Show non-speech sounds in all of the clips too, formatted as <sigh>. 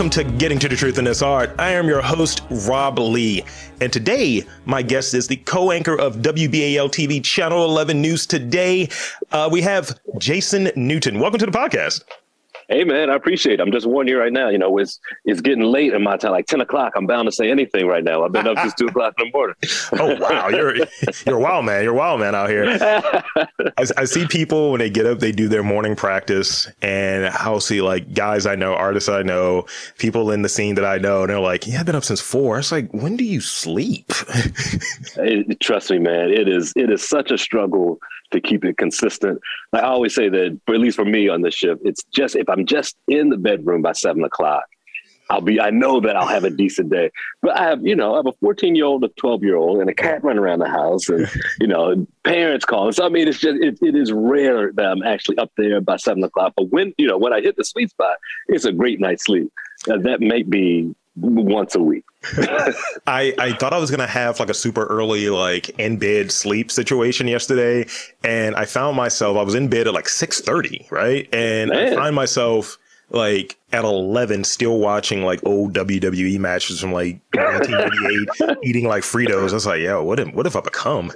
welcome to Getting to the Truth in This Art. I am your host, Rob Lee. And today, my guest is the co anchor of WBAL TV Channel 11 News Today. Uh, we have Jason Newton. Welcome to the podcast. Hey man, I appreciate it. I'm just warning you right now. You know, it's it's getting late in my time, like 10 o'clock. I'm bound to say anything right now. I've been up since two <laughs> o'clock in the morning. oh wow, you're you're wild man. You're wild man out here. I, I, see people when they get up, they do their morning practice, and I'll see like guys I know, artists I know, people in the scene that I know, and they're like, "Yeah, I've been up since four. It's like, when do you sleep? <laughs> it, trust me, man. It is it is such a struggle to keep it consistent. I always say that, at least for me on this shift, it's just if I'm just in the bedroom by seven o'clock, I'll be, I know that I'll have a decent day. But I have, you know, I have a 14 year old, a 12 year old, and a cat running around the house, and, you know, parents calling. So, I mean, it's just, it, it is rare that I'm actually up there by seven o'clock. But when, you know, when I hit the sweet spot, it's a great night's sleep. Uh, that may be once a week. <laughs> I I thought I was gonna have like a super early like in bed sleep situation yesterday, and I found myself I was in bed at like six thirty, right, and Man. I find myself like at 11 still watching like old WWE matches from like <laughs> 1988 eating like Fritos. I was like, yo, what if, what if I become?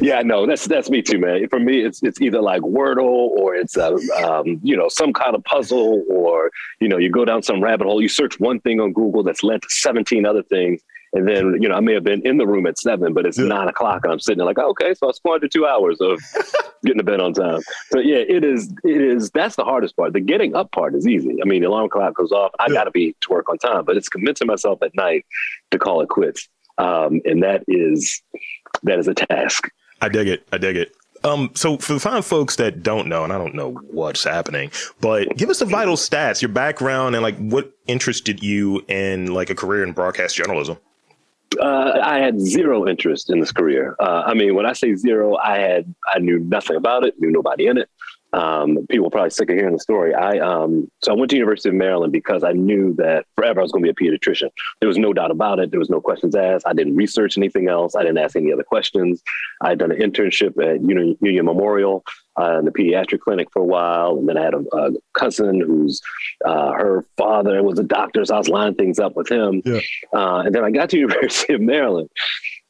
Yeah, no, that's, that's me too, man. For me, it's, it's either like Wordle or it's, a, um, you know, some kind of puzzle or, you know, you go down some rabbit hole, you search one thing on Google that's led to 17 other things and then, you know, I may have been in the room at seven, but it's yeah. nine o'clock and I'm sitting there like, oh, okay, so I squandered two hours of <laughs> getting to bed on time. So yeah, it is, it is, that's the hardest part. The getting up part is easy. I mean, the alarm clock goes off. I yeah. got to be to work on time, but it's convincing myself at night to call it quits. Um, and that is, that is a task. I dig it. I dig it. Um, so for the fine folks that don't know, and I don't know what's happening, but give us the vital stats, your background, and like what interested you in like a career in broadcast journalism. Uh, I had zero interest in this career. Uh, I mean, when I say zero, I had I knew nothing about it, knew nobody in it. Um, people are probably sick of hearing the story. I um, so I went to University of Maryland because I knew that forever I was going to be a pediatrician. There was no doubt about it. There was no questions asked. I didn't research anything else. I didn't ask any other questions. I had done an internship at Union, Union Memorial uh, in the pediatric clinic for a while, and then I had a, a cousin whose uh, her father was a doctor, so I was lining things up with him. Yeah. Uh, and then I got to <laughs> University of Maryland,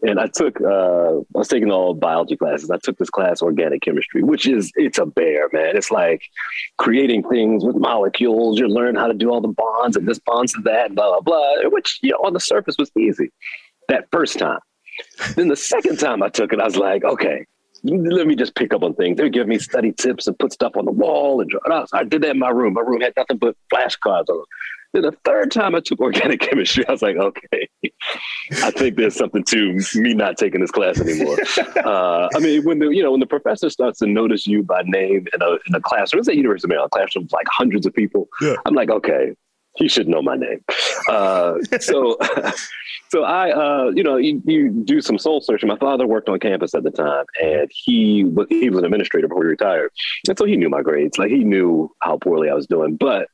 and I took uh, I was taking all biology classes. I took this class, organic chemistry, which is it's a bear, man. It's like creating things with molecules. You learn how to do all the bonds and this bonds to that, blah blah blah. Which you know on the surface was easy that first time. then the second time I took it, I was like, okay, let me just pick up on things. They give me study tips and put stuff on the wall and draw. I did that in my room. My room had nothing but flashcards on it. Then the third time I took organic <laughs> chemistry, I was like, okay, I think there's something to me not taking this class anymore. <laughs> uh, I mean, when the you know when the professor starts to notice you by name in a in a classroom, it's at University of Maryland classroom, like hundreds of people. Yeah. I'm like, okay, he should know my name. Uh, so, <laughs> so I, uh, you know, you, you, do some soul searching. My father worked on campus at the time, and he was he was an administrator before he retired, and so he knew my grades. Like he knew how poorly I was doing, but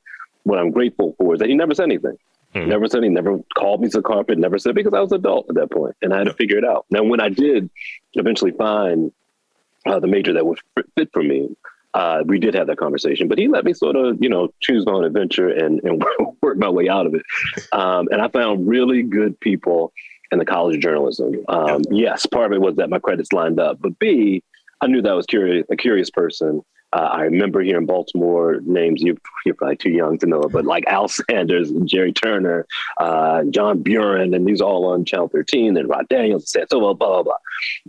what I'm grateful for is that he never said anything. Hmm. Never said he never called me to the carpet, never said because I was adult at that point and I had to figure it out. Now, when I did eventually find uh, the major that would fit for me, uh, we did have that conversation, but he let me sort of, you know, choose my own adventure and, and <laughs> work my way out of it. Um, and I found really good people in the College of Journalism. Um, yes, part of it was that my credits lined up, but B, I knew that I was curious, a curious person uh, I remember here in Baltimore names you, you're probably too young to know, but like Al <laughs> Sanders and Jerry Turner, uh, John Buren, and these all on Channel 13, and Rod Daniels, and so blah blah blah.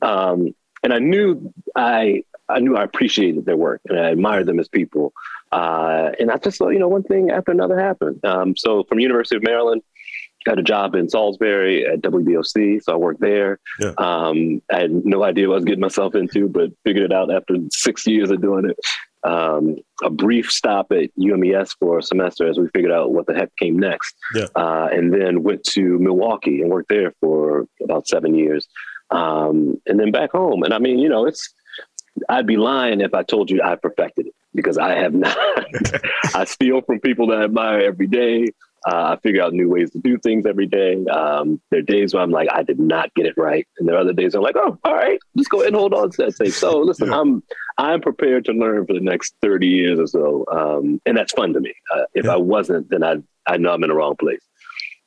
Um, and I knew I I knew I appreciated their work and I admired them as people. Uh, and I just thought, you know, one thing after another happened. Um, so from University of Maryland, got a job in Salisbury at WBOC, so I worked there. Yeah. Um, I had no idea what I was getting myself into, but figured it out after six years of doing it. Um, a brief stop at UMES for a semester as we figured out what the heck came next, yeah. uh, and then went to Milwaukee and worked there for about seven years, um, and then back home. And I mean, you know, it's I'd be lying if I told you I perfected it because I have not. <laughs> I steal from people that I admire every day. Uh, I figure out new ways to do things every day. Um, there are days where I'm like, I did not get it right, and there are other days I'm like, oh, all right, let's go ahead and hold on to that tape. So <laughs> listen, yeah. I'm I'm prepared to learn for the next 30 years or so, um, and that's fun to me. Uh, if yeah. I wasn't, then I I know I'm in the wrong place.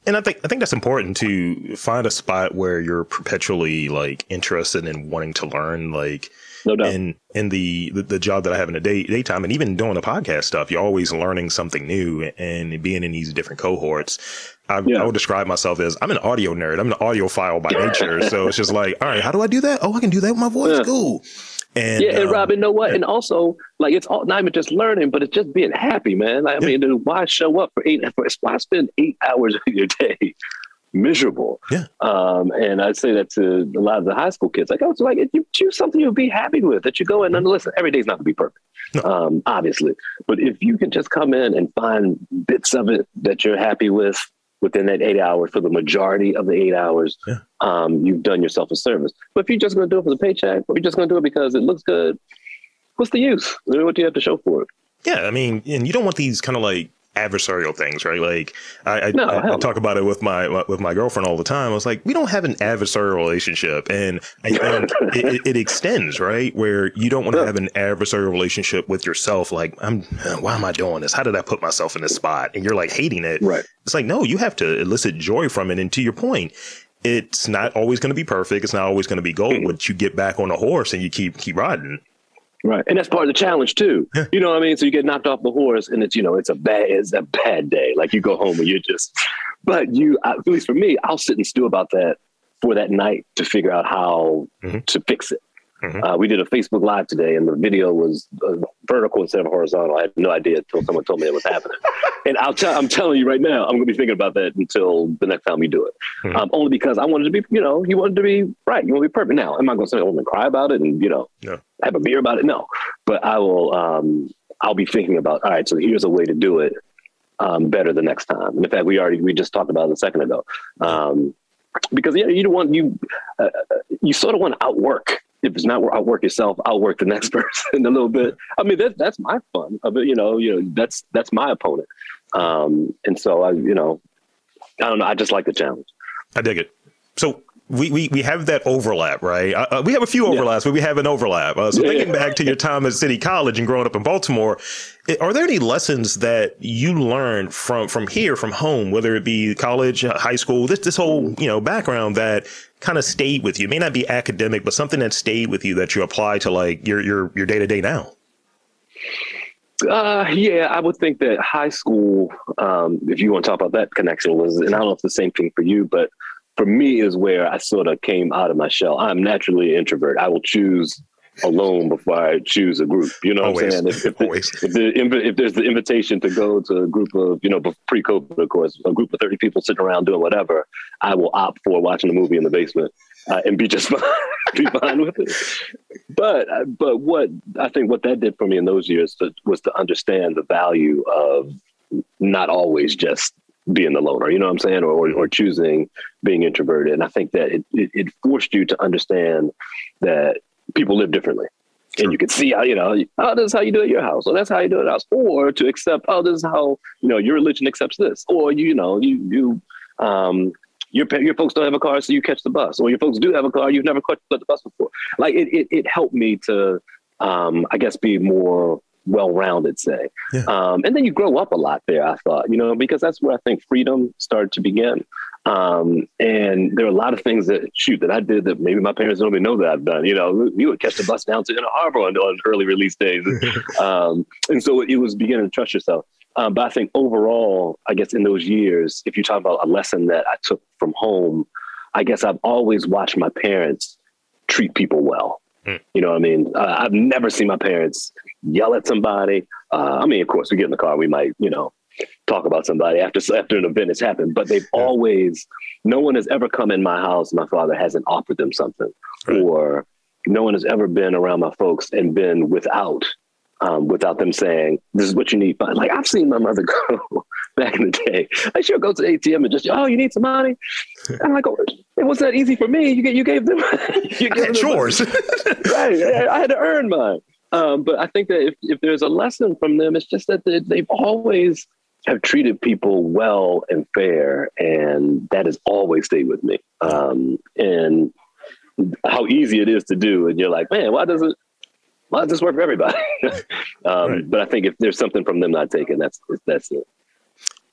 And I think I think that's important to find a spot where you're perpetually like interested in wanting to learn. Like no doubt. In in the, the, the job that I have in the day daytime, and even doing the podcast stuff, you're always learning something new and being in these different cohorts. I, yeah. I would describe myself as I'm an audio nerd. I'm an audiophile by <laughs> nature. so it's just like, all right, how do I do that? Oh, I can do that with my voice. Yeah. Cool. And, yeah, and um, Robin, know what? And also, like, it's all, not even just learning, but it's just being happy, man. Like, I yeah. mean, why show up for eight? Why spend eight <laughs> hours of your day miserable? Yeah. Um, and I say that to a lot of the high school kids. Like, oh, it's like if you choose something you'll be happy with, that you go in and listen. Every day's not gonna be perfect, no. um, obviously, but if you can just come in and find bits of it that you're happy with, within that eight hours for the majority of the eight hours, yeah. um, you've done yourself a service. But if you're just going to do it for the paycheck, or you're just going to do it because it looks good, what's the use? What do you have to show for it? Yeah, I mean, and you don't want these kind of like adversarial things, right? Like I, I, no, I, I talk about it with my with my girlfriend all the time. I was like, we don't have an adversarial relationship, and I think <laughs> it, it, extends, right? Where you don't want to have an adversarial relationship with yourself. Like, I'm, why am I doing this? How did I put myself in this spot? And you're like hating it. Right. It's like, no, you have to elicit joy from it. And to your point, it's not always going to be perfect. It's not always going to be gold, mm-hmm. but you get back on a horse and you keep keep riding. Right. And that's part of the challenge too. Yeah. You know what I mean? So you get knocked off the horse and it's, you know, it's a bad, it's a bad day. Like you go home and you're just, but you, at least for me, I'll sit and stew about that for that night to figure out how mm-hmm. to fix it. Mm-hmm. Uh, we did a Facebook Live today, and the video was uh, vertical instead of horizontal. I had no idea until someone told me it was happening. <laughs> and I'll tell, I'm telling you right now, I'm going to be thinking about that until the next time we do it. Mm-hmm. Um, only because I wanted to be, you know, you wanted to be right. You want to be perfect. Now, am I going to say, I'm going to cry about it and you know, no. have a beer about it? No, but I will. Um, I'll be thinking about. All right, so here's a way to do it um, better the next time. And in fact, we already we just talked about it a second ago. Um, because yeah, you don't want you uh, you sort of want to outwork if it's not I'll outwork yourself, outwork the next <laughs> person a little bit. I mean, that's that's my fun. I mean, you know, you know, that's that's my opponent. Um, and so I, you know, I don't know. I just like the challenge. I dig it. So we, we, we have that overlap, right? Uh, uh we have a few overlaps, yeah. but we have an overlap. Uh, so yeah, thinking back to your <laughs> time at City College and growing up in Baltimore, are there any lessons that you learned from from here, from home, whether it be college, uh, high school, this this whole you know background that kind of stayed with you? It may not be academic, but something that stayed with you that you apply to like your your your day to day now. Uh, yeah, I would think that high school, um, if you want to talk about that connection, was, and I don't know if the same thing for you, but for me is where I sort of came out of my shell. I'm naturally an introvert. I will choose alone before I choose a group. You know what Always. I'm saying? If, if, the, if, the, if, there's the invitation to go to a group of, you know, pre-COVID, of course, a group of 30 people sitting around doing whatever, I will opt for watching a movie in the basement uh, and be just <laughs> fine, be fine with it. But, uh, but what I think what that did for me in those years to, was to understand the value of not always just being the loner, you know what I'm saying, or or choosing being introverted. And I think that it, it, it forced you to understand that people live differently. Sure. And you can see how, you know, oh, this is how you do it at your house, or that's how you do it at house, or to accept, oh, this is how, you know, your religion accepts this, or you, you know, you, you, um, your, your folks don't have a car, so you catch the bus, or your folks do have a car, you've never caught the bus before. Like it, it, it helped me to, um, I guess, be more well-rounded, say. Yeah. Um, and then you grow up a lot there. I thought, you know, because that's where I think freedom started to begin. Um, and there are a lot of things that shoot that I did that maybe my parents don't even know that I've done. You know, you would catch the bus down to Inner Harbor on, on early release days, <laughs> um, and so it was beginning to trust yourself. Um, but I think overall, I guess in those years, if you talk about a lesson that I took from home, I guess I've always watched my parents treat people well. Mm. You know what I mean? Uh, I've never seen my parents yell at somebody. Uh, I mean, of course, we get in the car, we might, you know, talk about somebody after after an event has happened. But they've yeah. always, no one has ever come in my house. My father hasn't offered them something, right. or no one has ever been around my folks and been without, um, without them saying, "This is what you need." But like I've seen my mother <laughs> go back in the day. Like she'll go to the ATM and just, "Oh, you need some money." and I go, oh, it wasn't that easy for me. You get, you gave them, <laughs> you gave them yours. <laughs> right, I had to earn mine. Um, but I think that if, if there's a lesson from them, it's just that they, they've always have treated people well and fair, and that has always stayed with me. Um, and how easy it is to do, and you're like, man, why does it? Why does this work for everybody? <laughs> um, right. But I think if there's something from them not taken, that's that's it.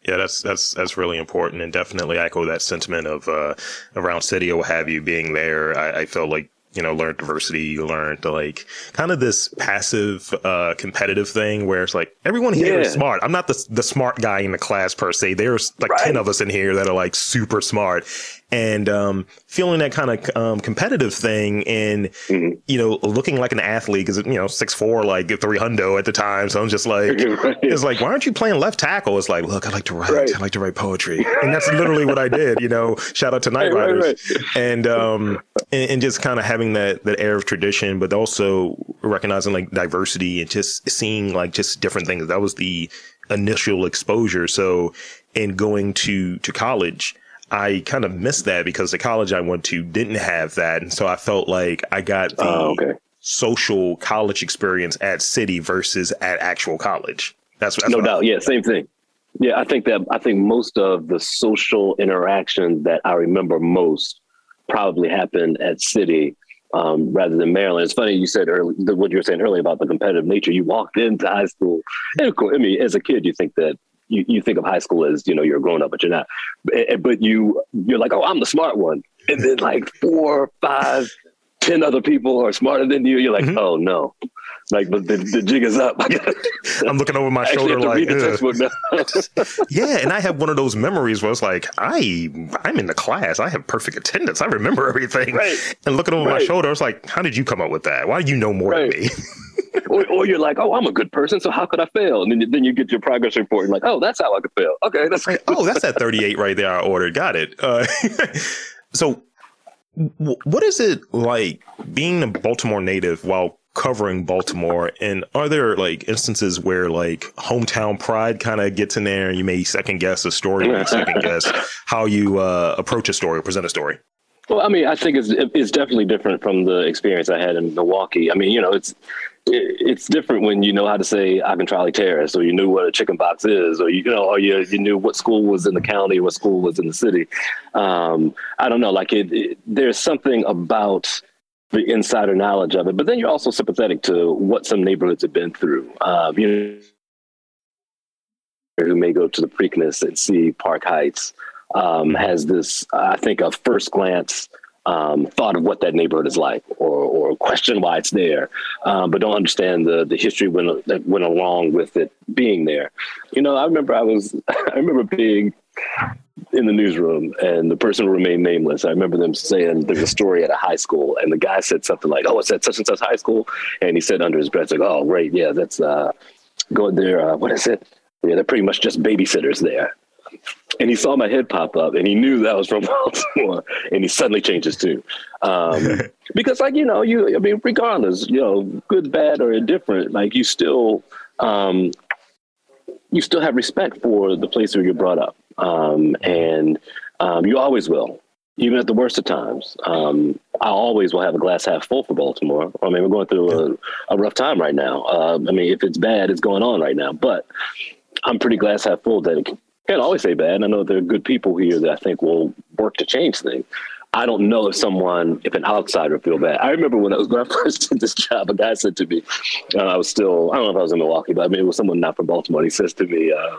Yeah, that's that's that's really important, and definitely echo that sentiment of uh, around city or what have you being there. I, I feel like you know, learn diversity, you learn to like kind of this passive, uh, competitive thing where it's like everyone here yeah. is smart. I'm not the, the smart guy in the class per se. There's like right. 10 of us in here that are like super smart and um, feeling that kind of um, competitive thing and mm-hmm. you know looking like an athlete because you know six four like three hundo at the time so i'm just <laughs> like right. it's like why aren't you playing left tackle it's like look i like to write right. i like to write poetry <laughs> and that's literally what i did you know shout out to night riders and um and, and just kind of having that that air of tradition but also recognizing like diversity and just seeing like just different things that was the initial exposure so in going to to college I kind of missed that because the college I went to didn't have that. And so I felt like I got the oh, okay. social college experience at City versus at actual college. That's, that's no doubt. Yeah, same thing. Yeah, I think that I think most of the social interaction that I remember most probably happened at City um, rather than Maryland. It's funny you said early, what you were saying earlier about the competitive nature. You walked into high school, and course, I mean, as a kid, you think that you, you think of high school as you know you're a grown up, but you're not. But you you're like, oh, I'm the smart one, and then like four, five, ten other people are smarter than you. You're like, mm-hmm. oh no, like the, the, the jig is up. <laughs> I'm looking over my shoulder like, <laughs> <laughs> yeah. And I have one of those memories where it's like, I I'm in the class. I have perfect attendance. I remember everything. Right. And looking over right. my shoulder, it's like, how did you come up with that? Why do you know more right. than me? or, or, you're like, oh, I'm a good person, so how could I fail? And then, then you get your progress report and like, oh, that's how I could fail. Okay, that's right. oh, that's that 38 right there. I ordered. Got it. Uh, so, what is it like being a Baltimore native while covering Baltimore? And are there like instances where like hometown pride kind of gets in there and you may second guess a story or <laughs> second guess how you uh, approach a story or present a story? Well, I mean, I think it's it's definitely different from the experience I had in Milwaukee. I mean, you know, it's it's different when you know how to say Akintrali Terrace, or you knew what a chicken box is, or you, know, or you you knew what school was in the county, what school was in the city. Um, I don't know, like it, it, There's something about the insider knowledge of it, but then you're also sympathetic to what some neighborhoods have been through. Um, you know, who may go to the Preakness and see Park Heights um, has this, I think, a first glance um, thought of what that neighborhood is like or, or question why it's there, um, but don't understand the, the history went, that went along with it being there. You know, I remember I was, <laughs> I remember being in the newsroom and the person remained nameless. I remember them saying there's a story at a high school and the guy said something like, oh, it's at such and such high school. And he said under his breath, like, oh, right. Yeah, that's uh, going there. Uh, what is it? Yeah, they're pretty much just babysitters there and he saw my head pop up and he knew that was from <laughs> Baltimore and he suddenly changes too. Um, <laughs> because like, you know, you, I mean, regardless, you know, good, bad or indifferent, like you still, um, you still have respect for the place where you're brought up. Um, and, um, you always will, even at the worst of times. Um, I always will have a glass half full for Baltimore. I mean, we're going through a, a rough time right now. Uh, I mean, if it's bad, it's going on right now, but I'm pretty glass half full that it can't always say bad. And I know there are good people here that I think will work to change things. I don't know if someone, if an outsider feel bad. I remember when I was <laughs> when I first did this job, a guy said to me, uh, I was still, I don't know if I was in Milwaukee, but I mean, it was someone not from Baltimore. He says to me, uh,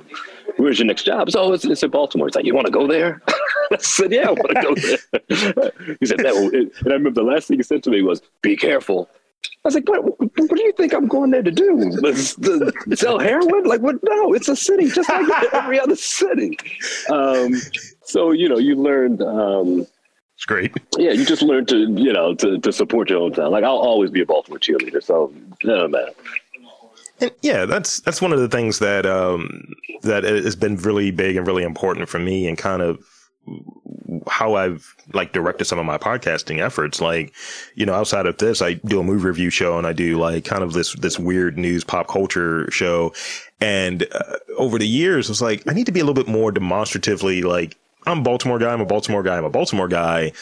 where's your next job? So oh, it's, it's in Baltimore. He's like, you want to go there? <laughs> I said, yeah, I want to go there. <laughs> he said, that and I remember the last thing he said to me was, be careful. I was like, what, what do you think I'm going there to do? <laughs> Sell heroin? Like, what? No, it's a city just like <laughs> every other city. Um, so, you know, you learned. Um, it's great. Yeah, you just learn to, you know, to, to support your own town. Like, I'll always be a Baltimore cheerleader. So, no matter. And yeah, that's that's one of the things that um, that has been really big and really important for me, and kind of how I've like directed some of my podcasting efforts. Like, you know, outside of this, I do a movie review show and I do like kind of this, this weird news pop culture show. And uh, over the years, it's like, I need to be a little bit more demonstratively like, I'm a Baltimore guy. I'm a Baltimore guy. I'm a Baltimore guy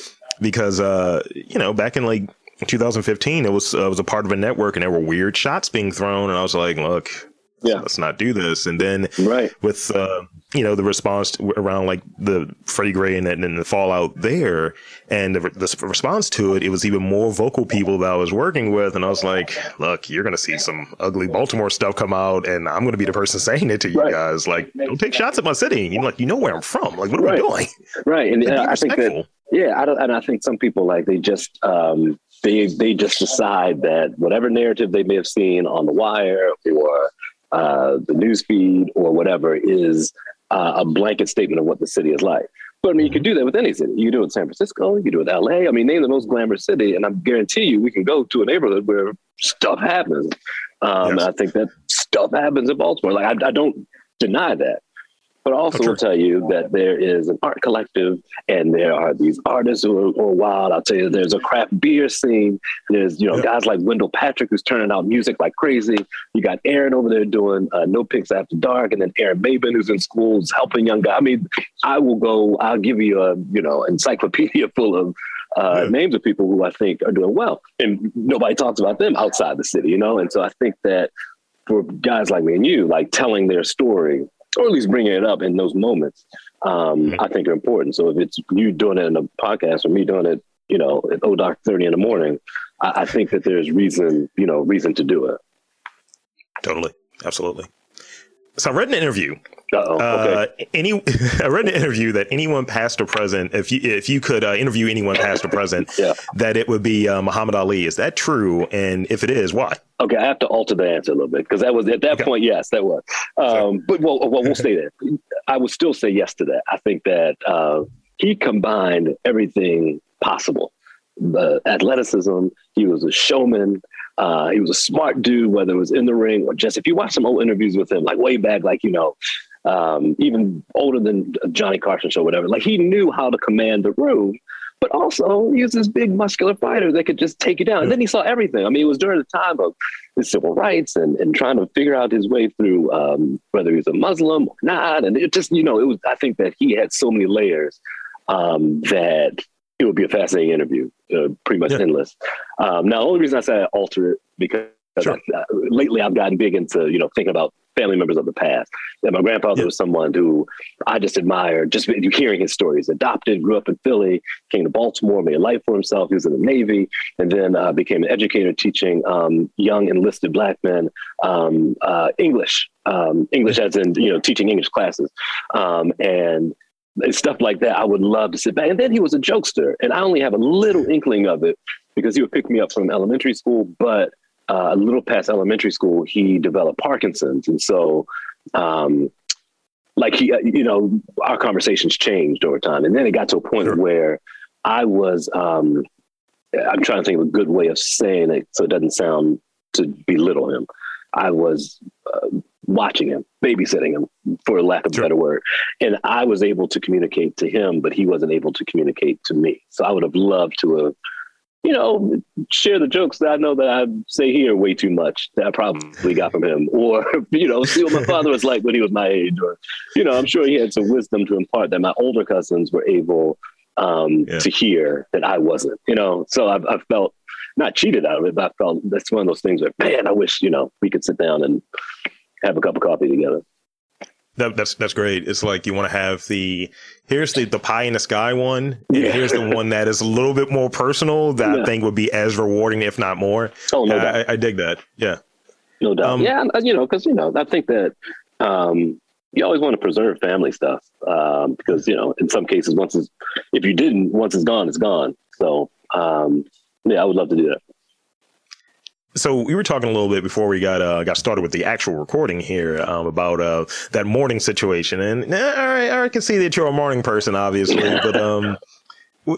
because, uh, you know, back in like 2015, it was, uh, was a part of a network and there were weird shots being thrown. And I was like, look, yeah. let's not do this. And then right. with, uh, you know, the response to, around like the Freddie Gray and, and the fallout there and the, the, response to it, it was even more vocal people that I was working with. And I was like, look, you're going to see some ugly Baltimore stuff come out and I'm going to be the person saying it to you right. guys. Like, don't take shots at my city. You like, you know where I'm from. Like, what are right. we doing? Right. And <laughs> uh, I think that, yeah, I don't, and I think some people like, they just, um, they, they just decide that whatever narrative they may have seen on the wire or uh, the news feed or whatever is uh, a blanket statement of what the city is like. But I mean, you can do that with any city. You do it in San Francisco, you do it in LA. I mean, name the most glamorous city, and I guarantee you, we can go to a neighborhood where stuff happens. Um, yes. I think that stuff happens in Baltimore. Like I, I don't deny that. But also will tell you that there is an art collective and there are these artists who are, who are wild. I'll tell you, there's a craft beer scene. There's, you know, yeah. guys like Wendel Patrick who's turning out music like crazy. You got Aaron over there doing uh, No Pics After Dark and then Aaron Maybin who's in schools helping young guys. I mean, I will go, I'll give you a, you know, encyclopedia <laughs> full of uh, yeah. names of people who I think are doing well. And nobody talks about them outside the city, you know? And so I think that for guys like me and you, like telling their story or at least bringing it up in those moments, um, mm-hmm. I think are important. So if it's you doing it in a podcast or me doing it, you know, at O Doc 30 in the morning, I, I think that there's reason, you know, reason to do it. Totally. Absolutely. So I read an interview. Okay. Uh, any, <laughs> I read an interview that anyone past or present, if you if you could uh, interview anyone past or present, <laughs> yeah. that it would be uh, Muhammad Ali. Is that true? And if it is, why? Okay, I have to alter the answer a little bit because that was at that okay. point. Yes, that was. Um. But well, well, we'll stay there. I would still say yes to that. I think that uh, he combined everything possible: the athleticism. He was a showman. Uh, he was a smart dude, whether it was in the ring or just if you watch some old interviews with him, like way back, like you know, um, even older than Johnny Carson show, whatever. Like he knew how to command the room, but also he was this big muscular fighter that could just take you down. And then he saw everything. I mean, it was during the time of the civil rights and, and trying to figure out his way through um, whether he was a Muslim or not. And it just, you know, it was. I think that he had so many layers um, that it would be a fascinating interview, uh, pretty much yeah. endless. Um, now, the only reason I say I alter it because sure. I, uh, lately I've gotten big into you know thinking about family members of the past. And my grandfather yeah. was someone who I just admired, just hearing his stories. Adopted, grew up in Philly, came to Baltimore, made a life for himself. He was in the Navy, and then uh, became an educator teaching um, young enlisted black men um, uh, English, um, English as in you know teaching English classes, um, and and stuff like that. I would love to sit back. And then he was a jokester, and I only have a little inkling of it because he would pick me up from elementary school. But uh, a little past elementary school, he developed Parkinson's, and so, um, like he, uh, you know, our conversations changed over time, and then it got to a point sure. where I was. Um, I'm trying to think of a good way of saying it so it doesn't sound to belittle him. I was uh, watching him, babysitting him, for lack of a better word. And I was able to communicate to him, but he wasn't able to communicate to me. So I would have loved to have, you know, share the jokes that I know that I say here way too much that I probably got from him, or <laughs> you know, see what my father was like when he was my age, or you know, I'm sure he had some wisdom to impart that my older cousins were able um, yeah. to hear that I wasn't. You know, so I've, I've felt not cheated out of it, but I felt that's one of those things where, man, I wish, you know, we could sit down and have a cup of coffee together. That, that's that's great. It's like you want to have the here's the the pie in the sky one, and yeah. here's the one that is a little bit more personal that yeah. I think would be as rewarding, if not more. Oh no, I, I, dig that. Yeah, no doubt. Um, yeah, you know, because you know, I think that um, you always want to preserve family stuff um, because you know, in some cases, once it's if you didn't, once it's gone, it's gone. So um, yeah, I would love to do that. So we were talking a little bit before we got uh, got started with the actual recording here um, about uh, that morning situation, and all right, I can see that you're a morning person, obviously, but um,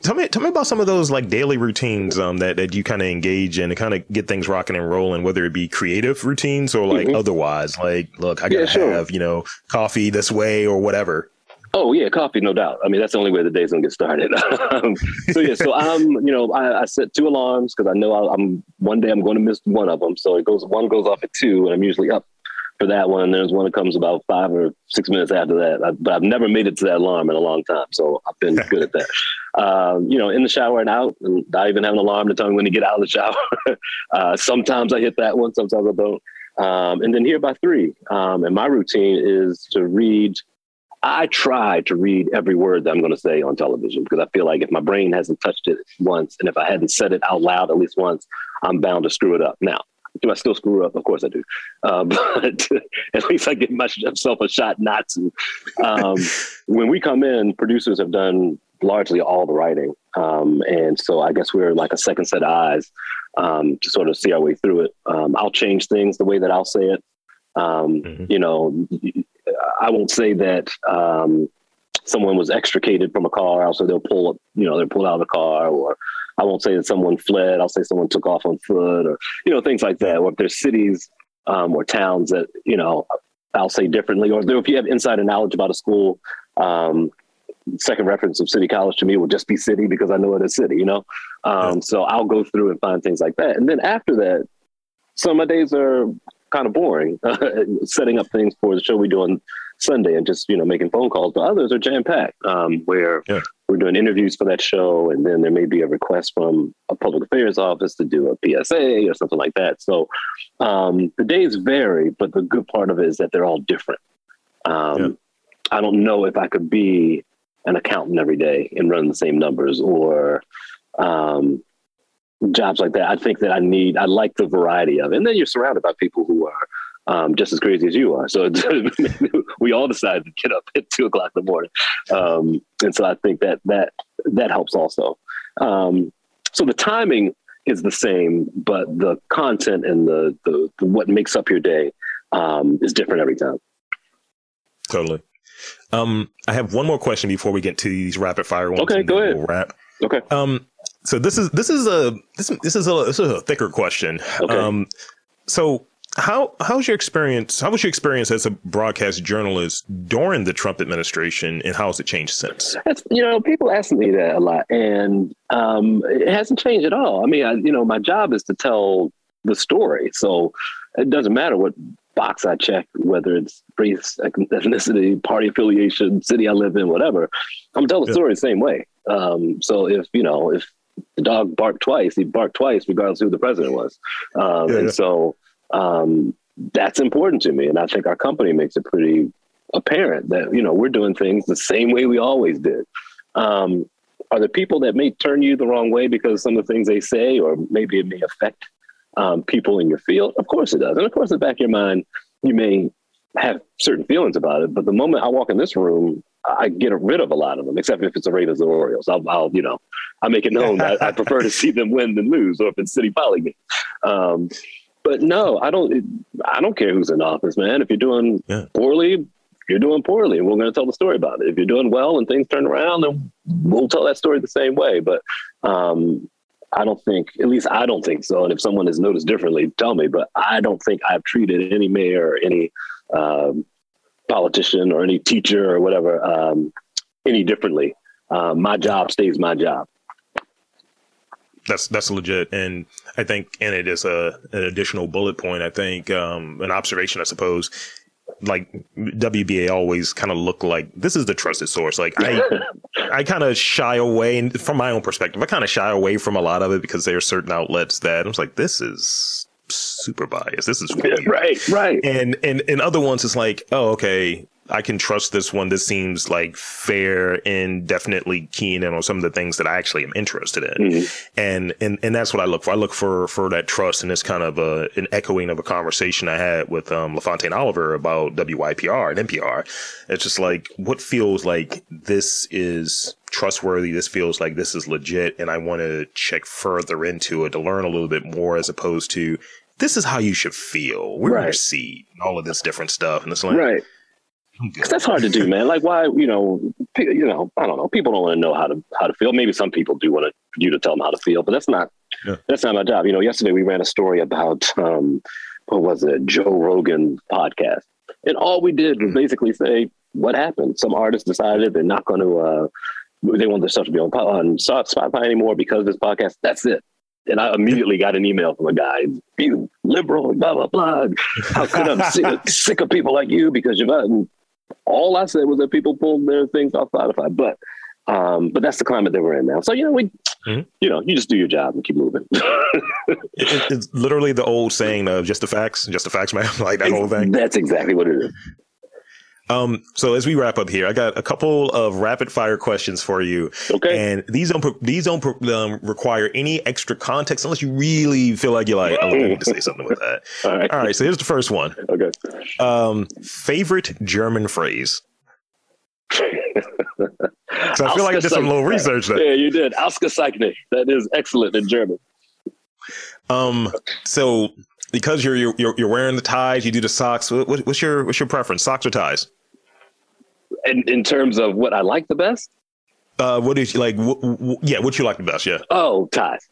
tell me tell me about some of those like daily routines um, that that you kind of engage in to kind of get things rocking and rolling, whether it be creative routines or like mm-hmm. otherwise. Like, look, I gotta yeah, sure. have you know coffee this way or whatever. Oh yeah, coffee, no doubt. I mean, that's the only way the day's gonna get started. <laughs> Um, so yeah, so I'm, you know, I, I set two alarms because I know I, am one day I'm going to miss one of them. So it goes, one goes off at two, and I'm usually up for that one. And there's one that comes about five or six minutes after that. I, but I've never made it to that alarm in a long time, so I've been <laughs> good at that. Um, you know, in the shower and out, and I even have an alarm to tell me when to get out of the shower. <laughs> uh, sometimes I hit that one, sometimes I don't. Um, and then here by three. Um, and my routine is to read. I try to read every word that I'm going to say on television because I feel like if my brain hasn't touched it once, and if I hadn't said it out loud at least once, I'm bound to screw it up. Now, do I still screw up? Of course I do. Uh, <laughs> but at least I give myself a shot not to. Um, <laughs> when we come in, producers have done largely all the writing. Um, and so I guess we're like a second set of eyes um, to sort of see our way through it. Um, I'll change things the way that I'll say it. Um, mm-hmm. You know, I won't say that um, someone was extricated from a car. I'll say they'll pull up, you know, they're pulled out of the car or I won't say that someone fled. I'll say someone took off on foot or, you know, things like that. Or if there's cities um, or towns that, you know, I'll say differently. Or if you have insider knowledge about a school, um, second reference of City College to me will just be City because I know it is City, you know? Um. So I'll go through and find things like that. And then after that, some of my days are kind of boring, <laughs> setting up things for the show we do on Sunday and just, you know, making phone calls. But others are jam packed um, where yeah. we're doing interviews for that show. And then there may be a request from a public affairs office to do a PSA or something like that. So um, the days vary, but the good part of it is that they're all different. Um, yeah. I don't know if I could be an accountant every day and run the same numbers or um, jobs like that. I think that I need, I like the variety of it. And then you're surrounded by people who are um, just as crazy as you are. So <laughs> we all decided to get up at two o'clock in the morning. Um, and so I think that that that helps also. Um, so the timing is the same, but the content and the, the, the what makes up your day um, is different every time. Totally. Um, I have one more question before we get to these rapid fire ones. Okay, go ahead. We'll wrap. Okay. Um, so this is this is a this this is a this is a thicker question. Okay. Um, so how how's your experience? How was your experience as a broadcast journalist during the Trump administration, and how has it changed since? That's, you know, people ask me that a lot, and um, it hasn't changed at all. I mean, I, you know, my job is to tell the story, so it doesn't matter what box I check, whether it's race, ethnicity, party affiliation, city I live in, whatever. I'm telling the yeah. story the same way. Um, so if you know if the dog barked twice, he barked twice, regardless of who the president was. Um, yeah, and yeah. so um, that's important to me, and I think our company makes it pretty apparent that you know we're doing things the same way we always did. Um, are there people that may turn you the wrong way because some of the things they say, or maybe it may affect um, people in your field? Of course it does. And of course, in the back of your mind, you may have certain feelings about it. But the moment I walk in this room, I get rid of a lot of them, except if it's the Ravens or Orioles. I'll, I'll you know, I make it known that I <laughs> prefer to see them win than lose, or if it's City Poly Um, but no, I don't. I don't care who's in office, man. If you're doing yeah. poorly, you're doing poorly, and we're going to tell the story about it. If you're doing well and things turn around, then we'll tell that story the same way. But um, I don't think, at least I don't think so. And if someone has noticed differently, tell me. But I don't think I've treated any mayor or any um, politician or any teacher or whatever um, any differently. Um, my job stays my job. That's that's legit, and I think, and it is a an additional bullet point. I think um, an observation, I suppose, like WBA always kind of look like this is the trusted source. Like I, <laughs> I kind of shy away, and from my own perspective, I kind of shy away from a lot of it because there are certain outlets that I was like, this is super biased. This is <laughs> weird. right, right. And and and other ones, it's like, oh, okay, I can trust this one. This seems like fair and definitely keen in on some of the things that I actually am interested in. Mm-hmm. And, and, and that's what I look for. I look for, for that trust. And it's kind of a, an echoing of a conversation I had with, um, LaFontaine Oliver about WYPR and NPR. It's just like, what feels like this is trustworthy. This feels like this is legit. And I want to check further into it to learn a little bit more as opposed to, this is how you should feel. We're right. your seat and all of this different stuff. And it's like, right because that's hard to do, man. Like, why, you know, you know, I don't know. People don't want to know how to how to feel. Maybe some people do want to, you to tell them how to feel, but that's not yeah. that's not my job. You know, yesterday we ran a story about um, what was it, Joe Rogan podcast, and all we did was mm. basically say what happened. Some artists decided they're not going to. Uh, they want their stuff to be on, on Spotify anymore because of this podcast. That's it. And I immediately got an email from a guy, you liberal, blah, blah, blah. How could I sick, <laughs> sick of people like you because you're not all I said was that people pulled their things off Spotify, but um, but that's the climate that we're in now. So you know, we mm-hmm. you know, you just do your job and keep moving. <laughs> it, it's literally the old saying of just the facts, just the facts, man. <laughs> like that whole thing. That's exactly what it is. Um, so as we wrap up here, I got a couple of rapid fire questions for you. Okay. And these don't these don't um, require any extra context unless you really feel like you're like, oh, I need to say something with that. <laughs> All right. All right. So here's the first one. Okay. Um, favorite German phrase. <laughs> so I feel like I did some little research there. Yeah, you did. Ausgezeichnet. That is excellent in German. Um. So because you're you're you're wearing the ties, you do the socks. What, what's your what's your preference, socks or ties? In in terms of what I like the best. Uh, what is like? W- w- yeah, what you like the best? Yeah. Oh, ties.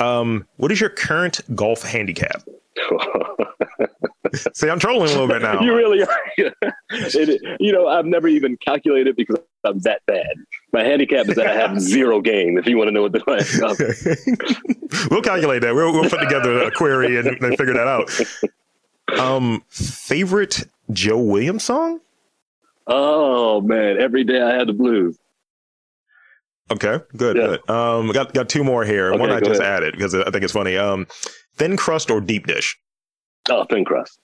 Um, what is your current golf handicap? <laughs> See, I'm trolling a little bit now. you really are. <laughs> it, you know, I've never even calculated because I'm that bad. My handicap is that I have <laughs> zero game. If you want to know what the <laughs> <laughs> like, we'll calculate that. We'll, we'll put together a query and, and figure that out. Um, favorite Joe Williams song? Oh man, every day I had the blues. Okay, good, yeah. good. Um, got got two more here. Okay, One I just ahead. added because I think it's funny. Um, thin crust or deep dish? Oh, thin crust.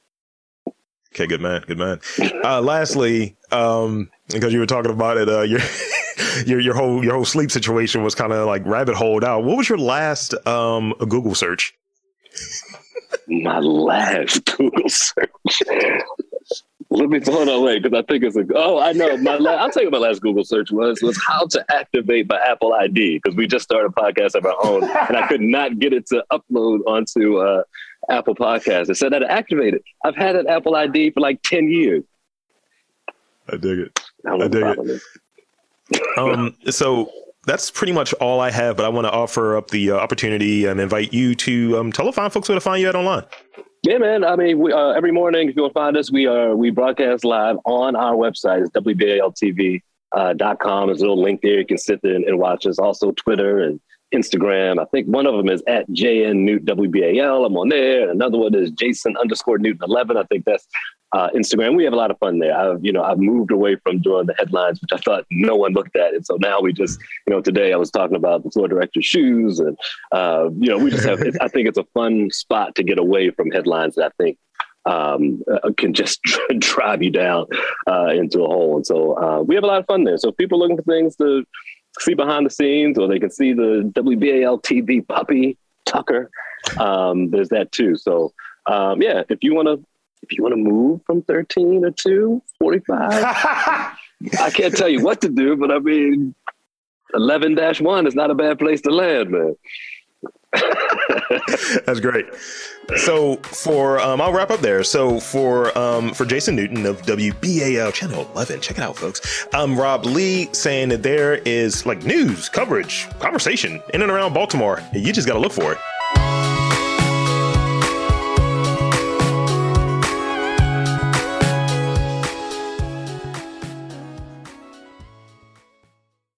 Okay, good man, good man. Uh, lastly, um, because you were talking about it, uh, your <laughs> your your whole your whole sleep situation was kind of like rabbit holed out. What was your last um Google search? My last <laughs> Google search. Let me hold on, wait, because I think it's a. Oh, I know. My la- I'll tell you what my last Google search was was how to activate my Apple ID because we just started a podcast of our own, and I could not get it to upload onto uh, Apple Podcast. It said that to activate it. I've had an Apple ID for like ten years. I dig it. I, dig it. <laughs> um. So that's pretty much all I have, but I want to offer up the uh, opportunity and invite you to um, tell the fine folks where to find you at online. Yeah, man. I mean, we, uh, every morning, if you want to find us, we are we broadcast live on our website. It's WBALTV.com. Uh, There's a little link there. You can sit there and, and watch us. Also, Twitter and Instagram. I think one of them is at JN Newt WBAL. I'm on there. Another one is Jason underscore Newton 11. I think that's uh, Instagram. We have a lot of fun there. I've, you know, I've moved away from doing the headlines, which I thought no one looked at. And so now we just, you know, today I was talking about the floor director's shoes and, uh, you know, we just have, I think it's a fun spot to get away from headlines that I think um, uh, can just <laughs> drive you down uh, into a hole. And so uh, we have a lot of fun there. So people looking for things to see behind the scenes, or they can see the WBAL TV puppy Tucker. Um, there's that too. So um, yeah, if you want to, if you want to move from 13 to 2, 45, <laughs> I can't tell you what to do, but I mean, 11 1 is not a bad place to land, man. <laughs> That's great. So for um, I'll wrap up there. So for um, for Jason Newton of WBAL Channel 11, check it out, folks. Um, Rob Lee saying that there is like news coverage, conversation in and around Baltimore. You just got to look for it.